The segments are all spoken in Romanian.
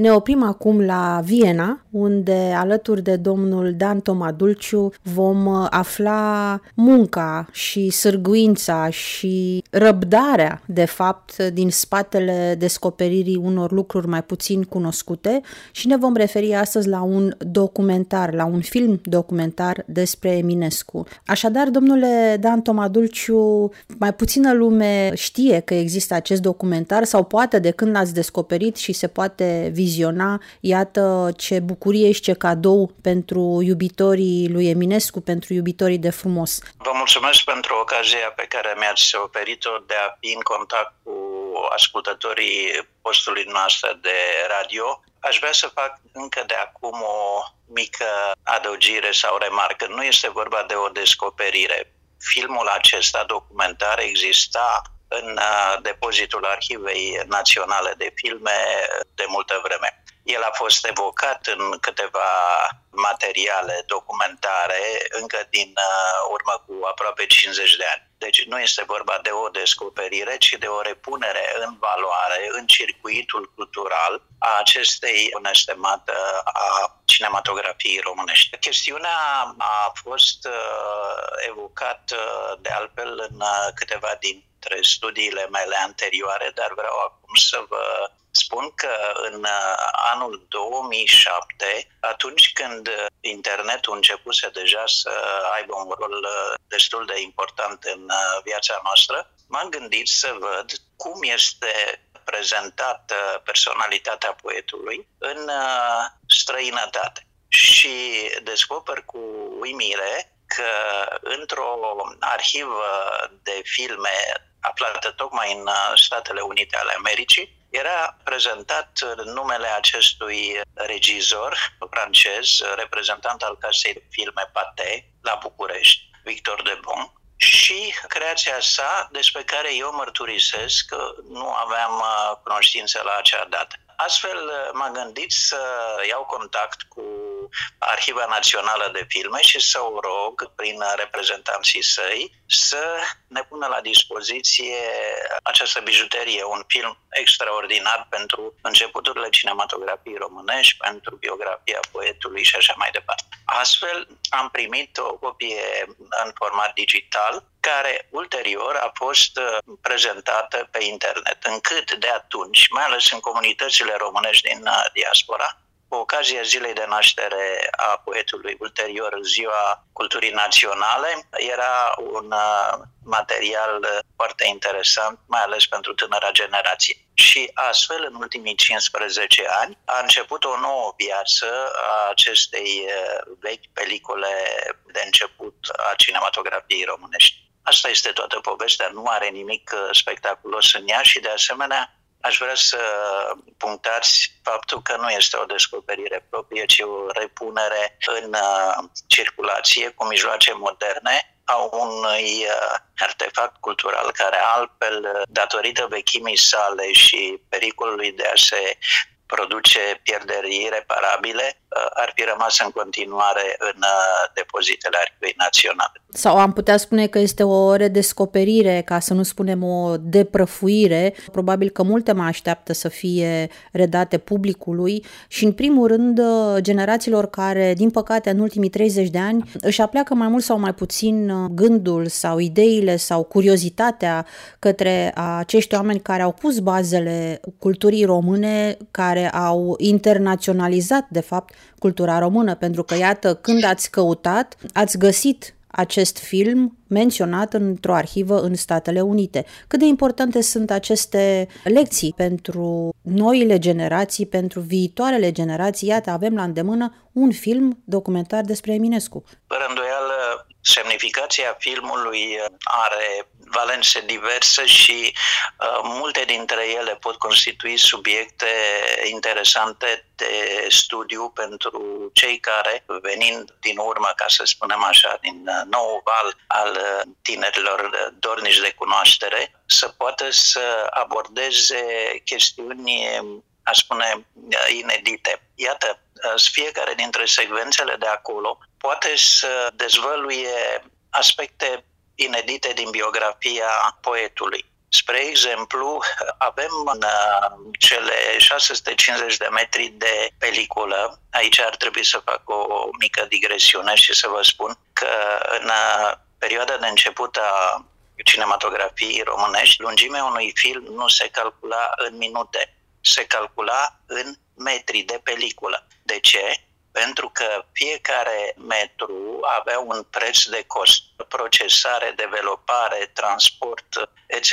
Ne oprim acum la Viena, unde alături de domnul Dan Tomadulciu vom uh, afla munca și sârguința și răbdarea, de fapt, din spatele descoperirii unor lucruri mai puțin cunoscute și ne vom referi astăzi la un documentar, la un film documentar despre Eminescu. Așadar, domnule Dan Tomadulciu, mai puțină lume știe că există acest documentar sau poate de când l-ați descoperit și se poate viziona, iată ce bucurie și ce cadou pentru iubitorii lui Eminescu, pentru iubitorii de frumos. Vă mulțumesc pentru ocazia pe care mi-ați oferit-o de a fi în contact cu ascultătorii postului noastră de radio. Aș vrea să fac încă de acum o mică adăugire sau remarcă. Nu este vorba de o descoperire. Filmul acesta documentar exista în uh, depozitul Arhivei Naționale de Filme de multă vreme. El a fost evocat în câteva materiale documentare încă din uh, urmă cu aproape 50 de ani. Deci nu este vorba de o descoperire, ci de o repunere în valoare, în circuitul cultural a acestei nestemată a cinematografiei românești. Chestiunea a fost uh, evocată uh, de altfel în uh, câteva dintre studiile mele anterioare, dar vreau acum să vă spun că în uh, anul 2007, atunci când internetul începuse deja să aibă un rol uh, destul de important în uh, viața noastră, m-am gândit să văd cum este prezentată personalitatea poetului în străinătate. Și descoper cu uimire că într-o arhivă de filme aflată tocmai în Statele Unite ale Americii, era prezentat numele acestui regizor francez, reprezentant al casei de filme Pate la București, Victor de Bon, și creația sa, despre care eu mărturisesc că nu aveam uh, cunoștință la acea dată. Astfel uh, m-am gândit să iau contact cu Arhiva Națională de Filme și să o rog, prin reprezentanții săi, să ne pună la dispoziție această bijuterie, un film extraordinar pentru începuturile cinematografiei românești, pentru biografia poetului și așa mai departe. Astfel am primit o copie în format digital care ulterior a fost uh, prezentată pe internet, încât de atunci, mai ales în comunitățile românești din uh, diaspora, cu ocazia zilei de naștere a poetului, ulterior ziua culturii naționale, era un uh, material foarte interesant, mai ales pentru tânăra generație. Și astfel, în ultimii 15 ani, a început o nouă viață a acestei vechi pelicule de început a cinematografiei românești. Asta este toată povestea, nu are nimic uh, spectaculos în ea și de asemenea aș vrea să punctați faptul că nu este o descoperire proprie, ci o repunere în uh, circulație cu mijloace moderne a unui uh, artefact cultural care altfel, datorită vechimii sale și pericolului de a se produce pierderi ireparabile, uh, ar fi rămas în continuare în uh, depozitele Arhivei Naționale. Sau am putea spune că este o redescoperire, ca să nu spunem o deprăfuire. Probabil că multe mai așteaptă să fie redate publicului și, în primul rând, uh, generațiilor care, din păcate, în ultimii 30 de ani își apleacă mai mult sau mai puțin gândul sau ideile sau curiozitatea către acești oameni care au pus bazele culturii române, care care au internaționalizat, de fapt, cultura română, pentru că, iată, când ați căutat, ați găsit acest film menționat într-o arhivă în Statele Unite. Cât de importante sunt aceste lecții pentru noile generații, pentru viitoarele generații? Iată, avem la îndemână un film documentar despre Eminescu. Fără îndoială, semnificația filmului are valențe diverse și uh, multe dintre ele pot constitui subiecte interesante de studiu pentru cei care, venind din urmă, ca să spunem așa, din uh, nou val al uh, tinerilor dornici de cunoaștere, să poată să abordeze chestiuni, aș spune, uh, inedite. Iată, uh, fiecare dintre secvențele de acolo poate să dezvăluie aspecte inedite din biografia poetului. Spre exemplu, avem în uh, cele 650 de metri de peliculă, aici ar trebui să fac o mică digresiune și să vă spun că în uh, perioada de început a cinematografiei românești, lungimea unui film nu se calcula în minute, se calcula în metri de peliculă. De ce? Pentru că fiecare metru avea un preț de cost, procesare, developare, transport, etc.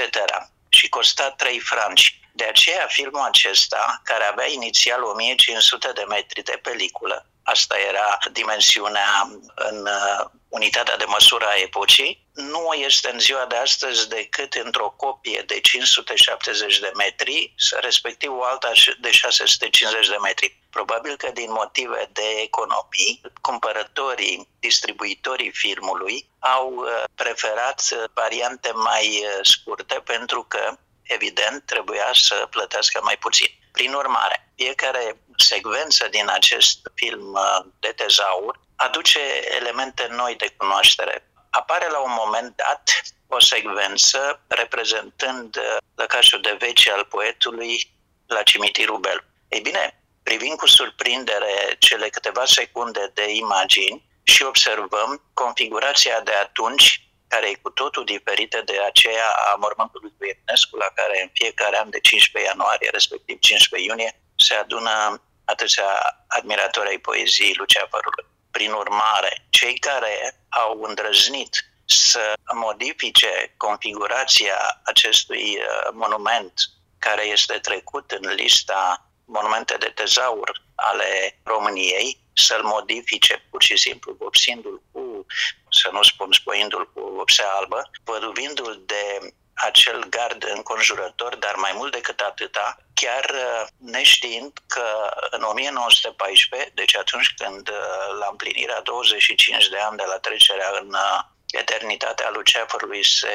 Și costa 3 franci. De aceea filmul acesta, care avea inițial 1500 de metri de peliculă, asta era dimensiunea în uh, unitatea de măsură a epocii, nu este în ziua de astăzi decât într-o copie de 570 de metri, respectiv o alta de 650 de metri. Probabil că din motive de economii, cumpărătorii, distribuitorii filmului au uh, preferat variante mai uh, scurte pentru că, evident, trebuia să plătească mai puțin. Prin urmare, fiecare secvență din acest film uh, de tezaur aduce elemente noi de cunoaștere. Apare la un moment dat o secvență reprezentând lăcașul de veci al poetului la cimitirul Bel. Ei bine, privind cu surprindere cele câteva secunde de imagini și observăm configurația de atunci care e cu totul diferită de aceea a mormântului lui Eminescu, la care în fiecare an de 15 ianuarie, respectiv 15 iunie, se adună atâția admiratori ai poeziei Luceafărului. Prin urmare, cei care au îndrăznit să modifice configurația acestui uh, monument care este trecut în lista monumente de tezaur ale României, să-l modifice pur și simplu vopsindu-l cu, să nu spun spoindu-l cu vopsea albă, văduvindu-l de acel gard înconjurător, dar mai mult decât atâta, chiar uh, neștiind că în 1914, deci atunci când uh, la împlinirea 25 de ani de la trecerea în uh, eternitatea lui Ceafărului se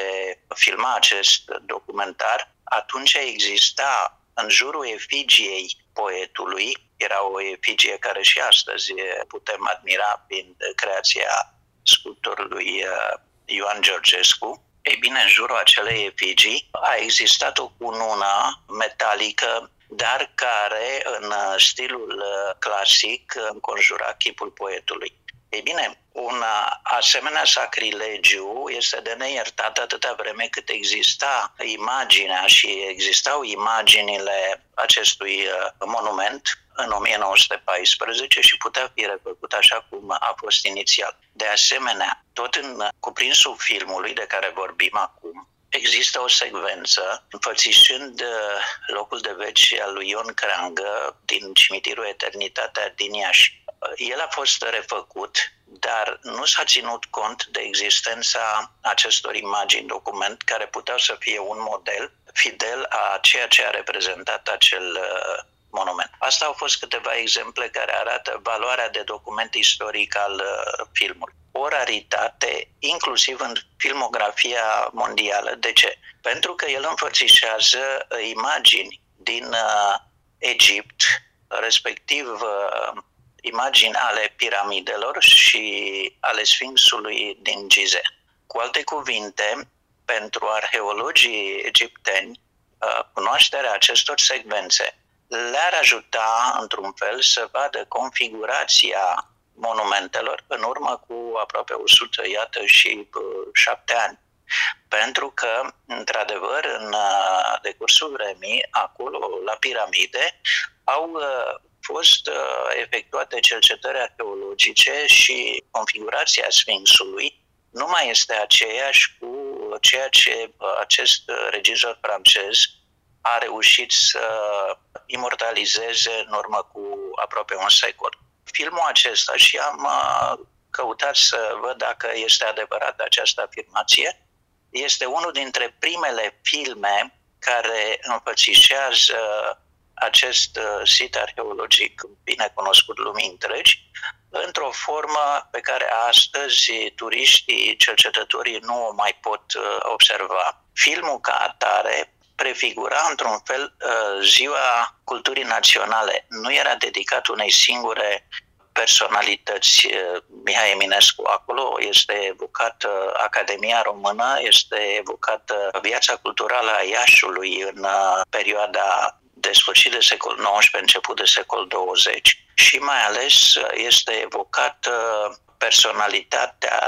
filma acest documentar, atunci exista în jurul efigiei poetului, era o efigie care și astăzi putem admira prin creația sculptorului Ioan Georgescu, ei bine, în jurul acelei efigii a existat o cunună metalică dar care în stilul clasic înconjura chipul poetului. Ei bine, un asemenea sacrilegiu este de neiertat atâta vreme cât exista imaginea și existau imaginile acestui uh, monument în 1914 și putea fi refăcut așa cum a fost inițial. De asemenea, tot în cuprinsul filmului de care vorbim acum, există o secvență înfățișând uh, locul de veci al lui Ion Crangă din cimitirul Eternitatea din Iași. El a fost refăcut, dar nu s-a ținut cont de existența acestor imagini, document, care puteau să fie un model fidel a ceea ce a reprezentat acel uh, monument. Asta au fost câteva exemple care arată valoarea de document istoric al uh, filmului. O raritate, inclusiv în filmografia mondială. De ce? Pentru că el înfățișează uh, imagini din uh, Egipt, respectiv uh, imagini ale piramidelor și ale Sfinxului din Gize. Cu alte cuvinte, pentru arheologii egipteni, uh, cunoașterea acestor secvențe le-ar ajuta, într-un fel, să vadă configurația monumentelor în urmă cu aproape 100, iată, și uh, șapte ani. Pentru că, într-adevăr, în uh, decursul vremii, acolo, la piramide, au uh, fost efectuate cercetări arheologice și configurația Sfinxului nu mai este aceeași cu ceea ce acest regizor francez a reușit să imortalizeze în urmă cu aproape un secol. Filmul acesta și am uh, căutat să văd dacă este adevărată această afirmație. Este unul dintre primele filme care înfățișează acest uh, sit arheologic bine cunoscut lumii întregi într-o formă pe care astăzi turiștii, cercetătorii nu o mai pot uh, observa. Filmul ca atare prefigura într-un fel uh, ziua culturii naționale. Nu era dedicat unei singure personalități. Mihai Eminescu acolo este evocată Academia Română, este evocată viața culturală a Iașului în perioada de sfârșit de secol XIX, început de secol 20 și mai ales este evocată personalitatea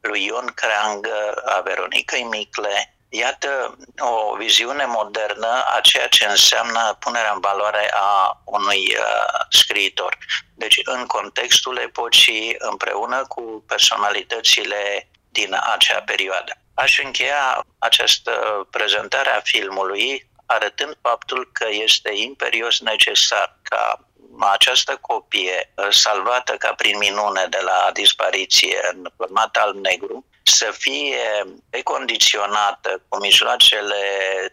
lui Ion Creang, a Veronicăi Micle, Iată o viziune modernă a ceea ce înseamnă punerea în valoare a unui uh, scriitor. Deci, în contextul epocii, împreună cu personalitățile din acea perioadă. Aș încheia această prezentare a filmului arătând faptul că este imperios necesar ca această copie uh, salvată ca prin minune de la dispariție în format alb-negru să fie recondiționată cu mijloacele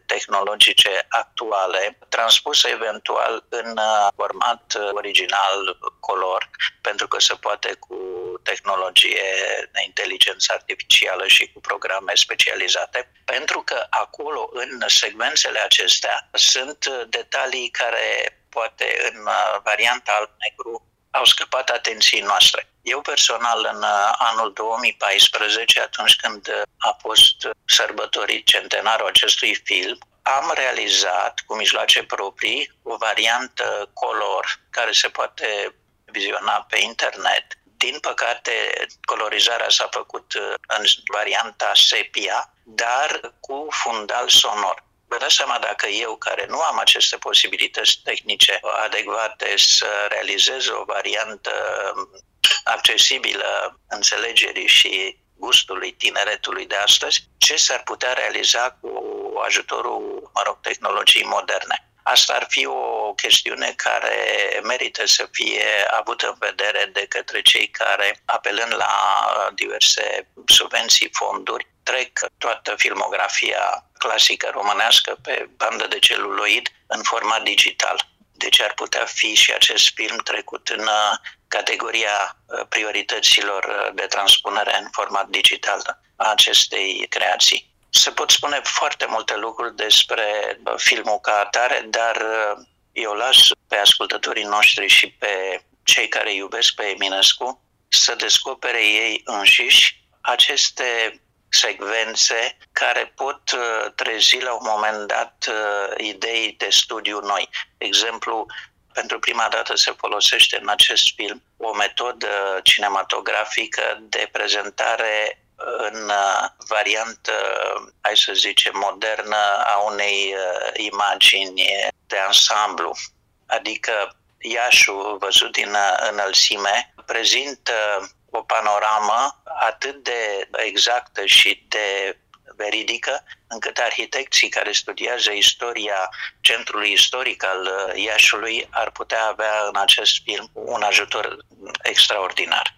tehnologice actuale, transpusă eventual în uh, format original color, pentru că se poate cu tehnologie de inteligență artificială și cu programe specializate, pentru că acolo, în secvențele acestea, sunt detalii care poate în uh, varianta alb-negru au scăpat atenției noastre. Eu personal în uh, anul 2014, atunci când uh, a fost sărbătorit centenarul acestui film, am realizat cu mijloace proprii o variantă color care se poate viziona pe internet. Din păcate, colorizarea s-a făcut uh, în varianta sepia, dar cu fundal sonor. Vă dați seama dacă eu, care nu am aceste posibilități tehnice adecvate să realizez o variantă accesibilă înțelegerii și gustului tineretului de astăzi, ce s-ar putea realiza cu ajutorul, mă rog, tehnologiei moderne. Asta ar fi o chestiune care merită să fie avută în vedere de către cei care, apelând la diverse subvenții, fonduri, trec toată filmografia clasică românească pe bandă de celuloid în format digital. Deci ar putea fi și acest film trecut în uh, categoria uh, priorităților uh, de transpunere în format digital a acestei creații. Se pot spune foarte multe lucruri despre filmul ca atare, dar eu las pe ascultătorii noștri și pe cei care iubesc pe Eminescu să descopere ei înșiși aceste secvențe care pot uh, trezi la un moment dat uh, idei de studiu noi. Exemplu, pentru prima dată se folosește în acest film o metodă cinematografică de prezentare în uh, variantă, hai să zicem, modernă a unei imagini de ansamblu. Adică Iașul, văzut din înălțime, prezintă o panoramă atât de exactă și de veridică, încât arhitecții care studiază istoria centrului istoric al Iașului ar putea avea în acest film un ajutor extraordinar.